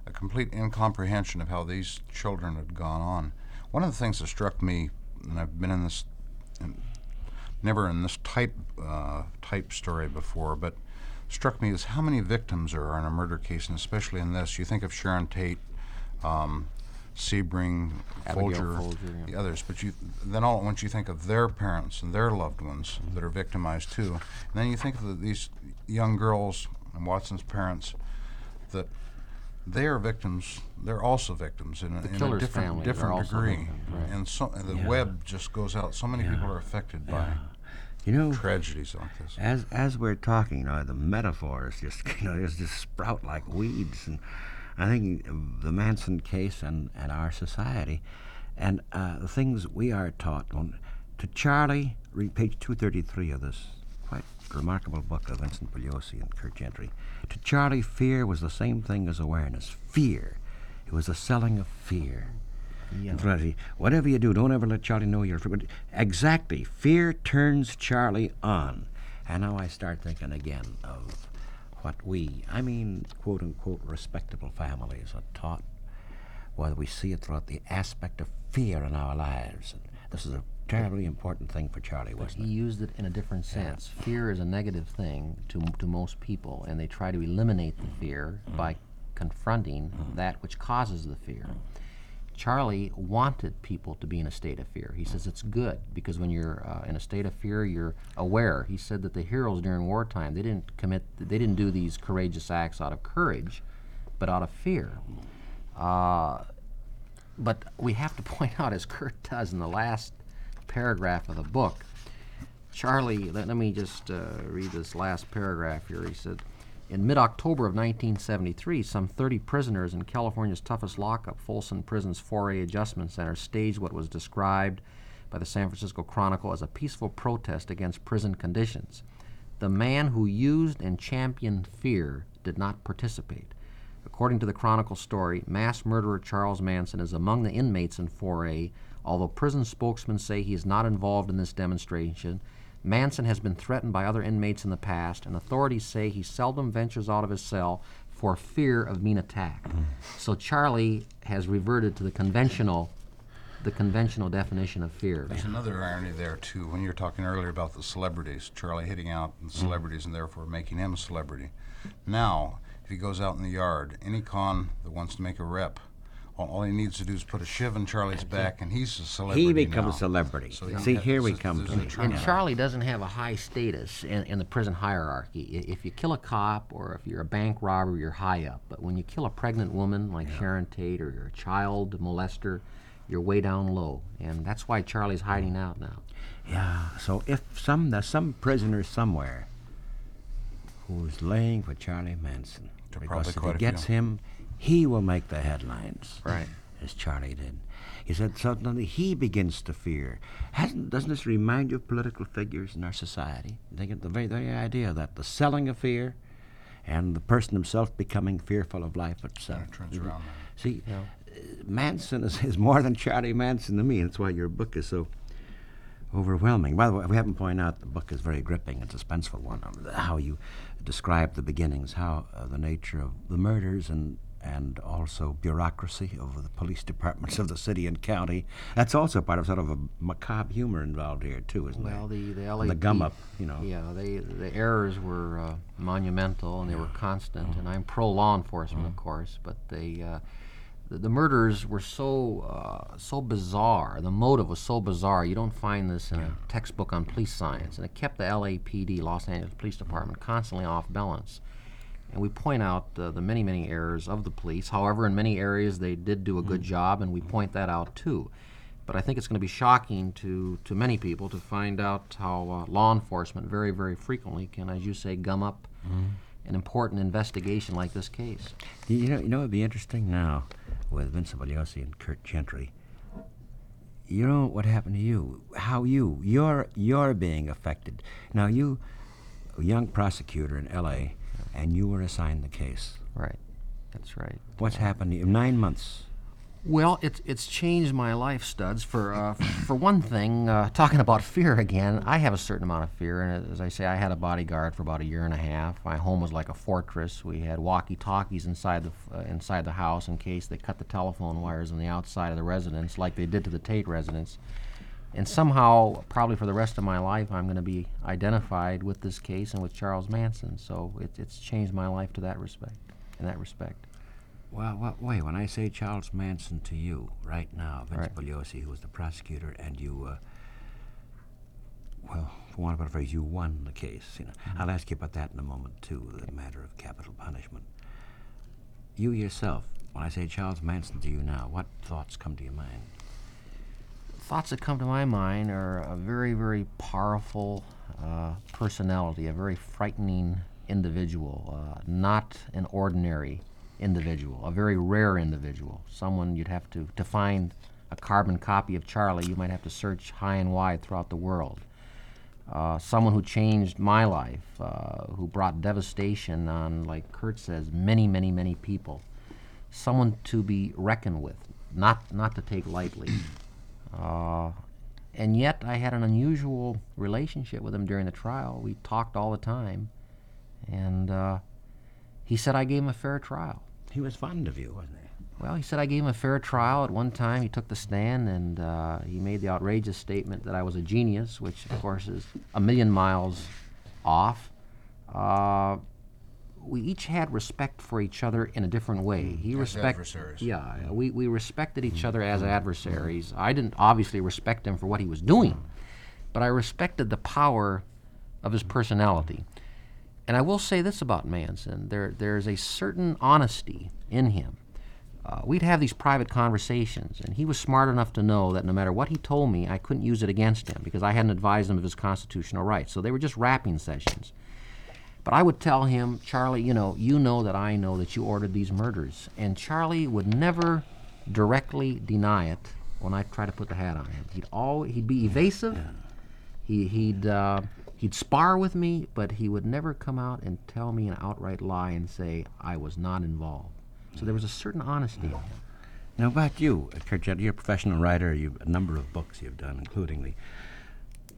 a complete incomprehension of how these children had gone on. One of the things that struck me, and I've been in this, in, never in this type uh, type story before, but struck me is how many victims there are in a murder case, and especially in this. You think of Sharon Tate, um, Sebring, Abigail Folger, Folger, yeah. the others, but you then all at once you think of their parents and their loved ones mm-hmm. that are victimized too, and then you think of the, these young girls and Watson's parents that they are victims. They're also victims in a, in a different different degree, victims, right. and so and the Yeah. web just goes out. So many people are affected by You know, tragedies like this. as as we're talking now, the metaphors just you know just sprout like weeds, and I think the Manson case and, and our society, and uh, the things we are taught. On, to Charlie, read page two thirty three of this quite remarkable book of Vincent Bugliosi and Curt Gentry. To Charlie, fear was the same thing as awareness. Fear, it was the selling of fear. Freddy, whatever you do, don't ever let Charlie know you're afraid. Exactly. Fear turns Charlie on. And now I start thinking again of what we, I mean, quote unquote, respectable families are taught, whether we see it throughout the aspect of fear in our lives. And this is a terribly important thing for Charlie, But wasn't he it? used it in a different sense. Fear is a negative thing to, to most people, and they try to eliminate the fear mm-hmm. by confronting mm-hmm. that which causes the fear. Charlie wanted people to be in a state of fear. He says it's good because when you're uh, in a state of fear, you're aware. He said that the heroes during wartime they didn't commit, they didn't do these courageous acts out of courage, but out of fear. Uh, but we have to point out, as Curt does in the last paragraph of the book, Charlie, let, let me just uh, read this last paragraph here. He said, in mid October of 1973, some 30 prisoners in California's toughest lockup, Folsom Prison's 4A Adjustment Center, staged what was described by the San Francisco Chronicle as a peaceful protest against prison conditions. The man who used and championed fear did not participate. According to the Chronicle story, mass murderer Charles Manson is among the inmates in 4A, although prison spokesmen say he is not involved in this demonstration. Manson has been threatened by other inmates in the past, and authorities say he seldom ventures out of his cell for fear of being attacked. Mm. So Charlie has reverted to the conventional, the conventional definition of fear. There's another irony there too. When you were talking earlier about the celebrities, Charlie hitting out and mm. celebrities, and therefore making him a celebrity. Now, if he goes out in the yard, any con that wants to make a rep, all, all he needs to do is put a shiv in Charlie's back, and he's a celebrity. He becomes now. a celebrity. So he See, ha- here we there's come there's to a it. And. Charlie doesn't have a high status in, in the prison hierarchy. I- If you kill a cop or if you're a bank robber, you're high up. But when you kill a pregnant woman like Sharon Tate or you're a child molester, you're way down low. And that's why Charlie's hiding out now. Yeah. So if some there's some prisoner somewhere who's laying for Charlie Manson, There because probably if he quite a gets few. him, he will make the headlines. Right. As Charlie did. He said suddenly he begins to fear. Hasn't doesn't this remind you of political figures in our society? Think of the very, very idea that the selling of fear and the person himself becoming fearful of life itself. Kinda turns around. See, Yeah. uh, Manson is, is more than Charlie Manson to me. That's why your book is so overwhelming. By the way, we haven't pointed out the book is very gripping and suspenseful one. How you describe the beginnings, how uh, the nature of the murders and and also bureaucracy of the police departments of the city and county. That's also part of sort of a macabre humor involved here too, isn't it? Well, there? the the And the gum up, you know. Yeah, they the errors were uh, monumental and they were constant. And I'm pro law enforcement, of course, but they. Uh, the, the murders were so uh, so bizarre. The motive was so bizarre. You don't find this in a textbook on police science, and it kept the LAPD, Los Angeles Police Department, constantly off balance. And we point out uh, the many, many errors of the police. However, in many areas they did do a good job, and we point that out too. But I think it's going to be shocking to, to many people to find out how uh, law enforcement very, very frequently can, as you say, gum up an important investigation like this case. You know, you know, it'd be interesting now with Vincent Bugliosi and Curt Gentry. You know what happened to you? How you you're you're being affected now. You, a young prosecutor in L.A., and you were assigned the case. Right. That's right. What's happened to you? Nine months. Well, it's it's changed my life, Studs. For uh, for one thing, uh, talking about fear again, I have a certain amount of fear, and as I say, I had a bodyguard for about a year and a half. My home was like a fortress. We had walkie-talkies inside the uh, inside the house in case they cut the telephone wires on the outside of the residence, like they did to the Tate residence. And somehow, probably for the rest of my life, I'm going to be identified with this case and with Charles Manson. So it, it's changed my life to that respect. In that respect. Well, wait. When I say Charles Manson to you right now, Vince Right. Bugliosi, who was the prosecutor, and you, uh, well, for want of a phrase, you won the case. You know, I'll ask you about that in a moment too. The matter of capital punishment. You yourself, when I say Charles Manson to you now, what thoughts come to your mind? Thoughts that come to my mind are a very, very powerful uh, personality, a very frightening individual, uh, not an ordinary individual, a very rare individual. Someone you'd have to, to find a carbon copy of Charlie, you might have to search high and wide throughout the world. Uh, someone who changed my life, uh, who brought devastation on, like Curt says, many, many, many people. Someone to be reckoned with, not, not to take lightly. Uh, and yet, I had an unusual relationship with him during the trial. We talked all the time, and uh, he said I gave him a fair trial. He was fond of you, wasn't he? Well, he said I gave him a fair trial. At one time, he took the stand and uh, he made the outrageous statement that I was a genius, which, of course, is a million miles off. We each had respect for each other in a different way. Mm, he As respect, adversaries. yeah, we, we respected each mm-hmm. other as mm-hmm. adversaries. I didn't obviously respect him for what he was doing, mm-hmm. but I respected the power of his personality. And I will say this about Manson: there there's a certain honesty in him. Uh, we'd have these private conversations, and he was smart enough to know that no matter what he told me, I couldn't use it against him because I hadn't advised him of his constitutional rights. So they were just rapping sessions. But I would tell him, Charlie, you know, you know that I know that you ordered these murders. And Charlie would never directly deny it when I try to put the hat on him. He'd always, he'd be evasive. He, he'd, uh, he'd spar with me, but he would never come out and tell me an outright lie and say I was not involved. So there was a certain honesty in him. Now, about you, Curt you're a professional writer. You've a number of books you've done, including the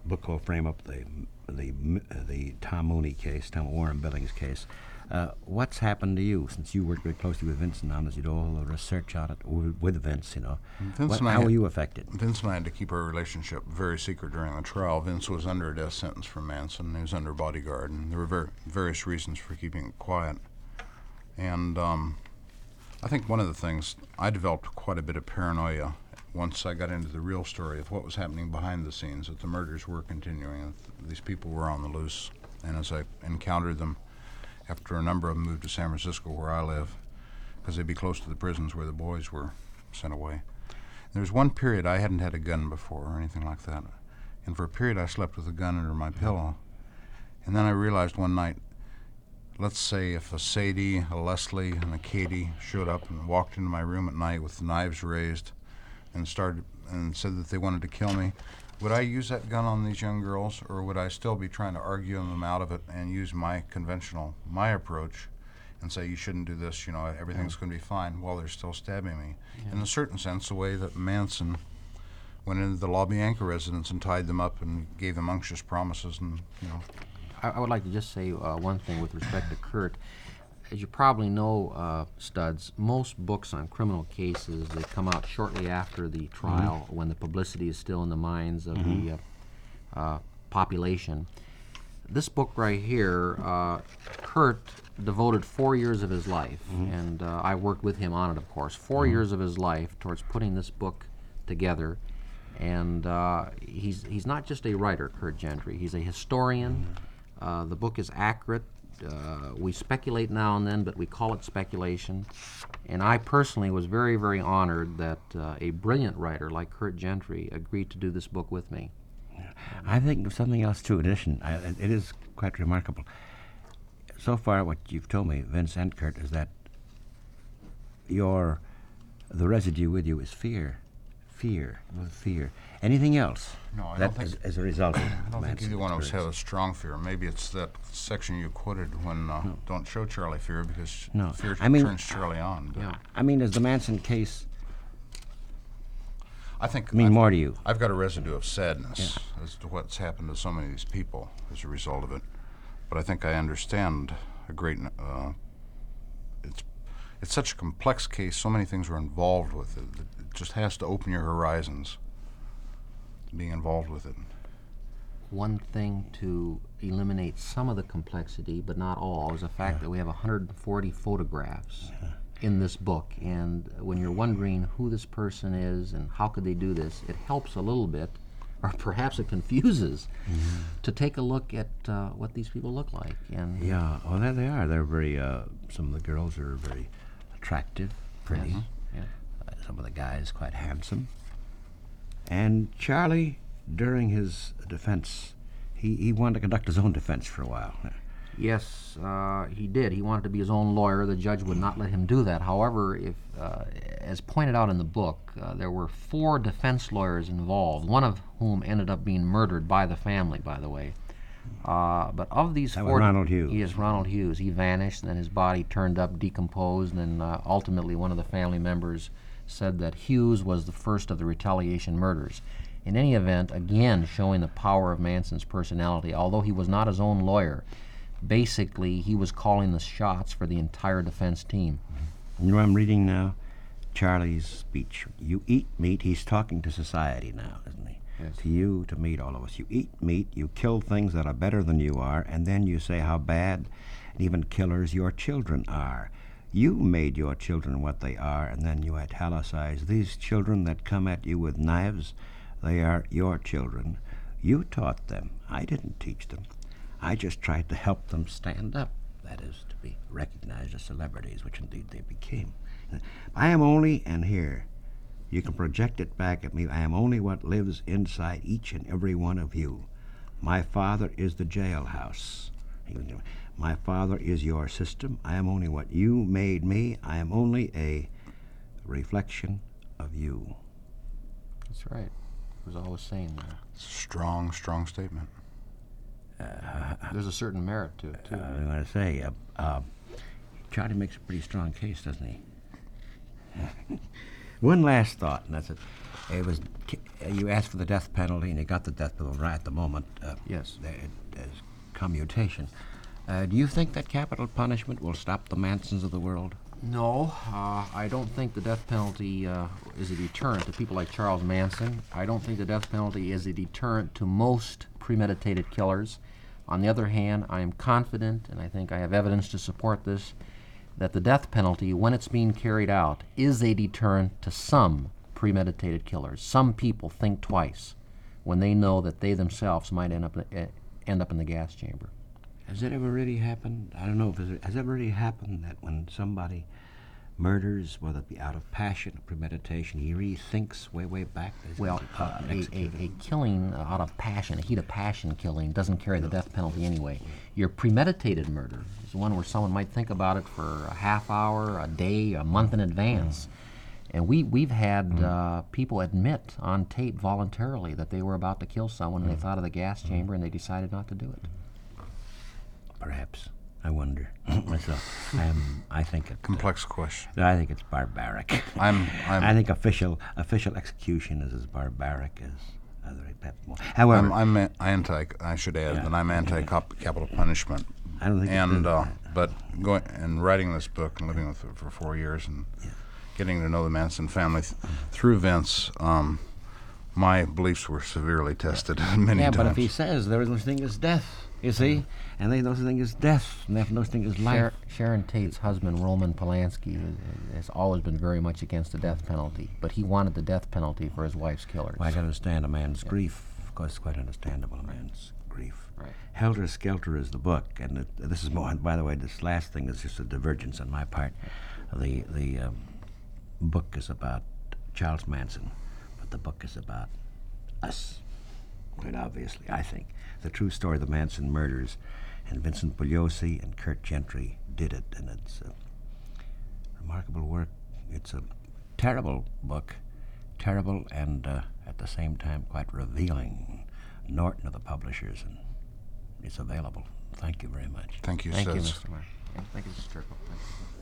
book called "Frame Up," the the the Tom Mooney case, Tom Warren Billings case. Uh, what's happened to you since you worked very closely with Vincent on this? You did all the research on it with, with Vince. You know, Vince What- and I how were you affected? Vince and I had to keep our relationship very secret during the trial. Vince was under a death sentence from Manson. He was under bodyguard, and there were ver- various reasons for keeping it quiet. And um, I think one of the things I developed quite a bit of paranoia once I got into the real story of what was happening behind the scenes, that the murders were continuing, these people were on the loose. And as I encountered them, after a number of them moved to San Francisco, where I live, because they'd be close to the prisons where the boys were sent away. There was one period I hadn't had a gun before or anything like that. And for a period I slept with a gun under my pillow. And then I realized one night, let's say if a Sadie, a Leslie, and a Katie showed up and walked into my room at night with knives raised and started and said that they wanted to kill me, would I use that gun on these young girls or would I still be trying to argue them out of it and use my conventional, my approach and say you shouldn't do this. You know, everything's going to be fine. While they're still stabbing me. In a certain sense, the way that Manson went into the La Bianca residence and tied them up and gave them unctuous promises, and you know, I, I would like to just say uh, one thing with respect to Curt. As you probably know, uh, Studs, most books on criminal cases they come out shortly after the trial, when the publicity is still in the minds of the uh, uh, population. This book right here, uh, Curt devoted four years of his life, and uh, I worked with him on it, of course. 4 years of his life towards putting this book together, and uh, he's he's not just a writer, Curt Gentry. He's a historian. Uh, the book is accurate. Uh, we speculate now and then, but we call it speculation. And I personally was very, very honored that uh, a brilliant writer like Curt Gentry agreed to do this book with me. I think something else too. In addition, I, it is quite remarkable. So far, what you've told me, Vince and Curt, is that your the residue with you is fear, fear, fear. Anything else? No, I that don't as, think- as a result of I don't think either one of us have a strong fear. Maybe it's that section you quoted when uh, don't show Charlie fear because No, fear I mean- turns Charlie on. Yeah. I mean, does the Manson case I think mean I've, more to you? I've got a residue of sadness as to what's happened to so many of these people as a result of it. But I think I understand a great. Uh, it's it's such a complex case. So many things are involved with it. Just has to open your horizons. Being involved with it. One thing to eliminate some of the complexity, but not all, is the fact that we have 140 photographs in this book. And when you're wondering who this person is and how could they do this, it helps a little bit, or perhaps it confuses, to take a look at uh, what these people look like. And Yeah, well, there they are. They're very. Uh, some of the girls are very attractive, pretty. yeah. Some of the guys quite handsome. And Charlie, during his defense, he, he wanted to conduct his own defense for a while. Yes, uh, he did. He wanted to be his own lawyer. The judge would not let him do that. However, if, uh, as pointed out in the book, uh, there were four defense lawyers involved, one of whom ended up being murdered by the family, by the way. Uh, but of these That was four, Ronald Hughes. Yes, Ronald Hughes. He vanished, and then his body turned up, decomposed, and uh, ultimately one of the family members said that Hughes was the first of the retaliation murders. In any event, again showing the power of Manson's personality, although he was not his own lawyer, basically he was calling the shots for the entire defense team. You know I'm reading now? Charlie's speech. You eat meat. He's talking to society now, isn't he? Yes. To you, to meat, all of us. You eat meat, you kill things that are better than you are, and then you say how bad and even killers your children are. You made your children what they are, and then you italicize these children that come at you with knives. They are your children. You taught them. I didn't teach them. I just tried to help them stand up. That is, to be recognized as celebrities, which indeed they became. I am only, and here, you can project it back at me, I am only what lives inside each and every one of you. My father is the jailhouse. My father is your system. I am only what you made me. I am only a reflection of you. That's right. He was always saying that. Strong, strong statement. There's a certain merit to it, too. I want to say, uh, uh, Charlie makes a pretty strong case, doesn't he? One last thought, and that's it. It was uh, you asked for the death penalty, and you got the death penalty right at the moment. Uh, Yes. there- There's commutation. Uh, do you think that capital punishment will stop the Mansons of the world? No, uh, I don't think the death penalty uh, is a deterrent to people like Charles Manson. I don't think the death penalty is a deterrent to most premeditated killers. On the other hand, I am confident, and I think I have evidence to support this, that the death penalty, when it's being carried out, is a deterrent to some premeditated killers. Some people think twice when they know that they themselves might end up, uh, end up in the gas chamber. Has it ever really happened? I don't know if it has ever really happened that when somebody murders, whether it be out of passion or premeditation, he really thinks way, way back. that Well, gonna be caught uh, a, a, a killing out of passion, a heat of passion killing, doesn't carry the death penalty anyway. Your premeditated murder is one where someone might think about it for a half hour, a day, a month in advance. And we, we've had uh, people admit on tape voluntarily that they were about to kill someone and they thought of the gas chamber and they decided not to do it. Perhaps. I wonder myself. I am. I think it. Complex question. I think it's barbaric. I'm. I'm. I think official official execution is as barbaric as other. People. However, I'm, I'm a- anti. I should add Yeah. that I'm anti-capital punishment. I don't think. And uh, but going and writing this book and living with it for four years and getting to know the Manson family th- through Vince, um, my beliefs were severely tested many yeah, times. Yeah, but if he says there is no thing as death, you see, and they no such thing as death, and there's no such thing as life. Shar- Sharon Tate's husband, Roman Polanski, has- has always been very much against the death penalty, but he wanted the death penalty for his wife's killers. Well, I can understand a man's grief. Of course, it's quite understandable, a man's grief. Right. Helter Skelter is the book, and it, this is more. By the way, this last thing is just a divergence on my part. The the um, book is about Charles Manson, but the book is about us. Quite obviously, I think the true story of the Manson murders, and Vincent Bugliosi and Curt Gentry did it, and it's a remarkable work. It's a terrible book, terrible and uh, at the same time quite revealing. Norton of the publishers, and it's available. Thank you very much. Thank you, Thank you, Mr. Mark. Thank you, Mr. Terkel. Thank you.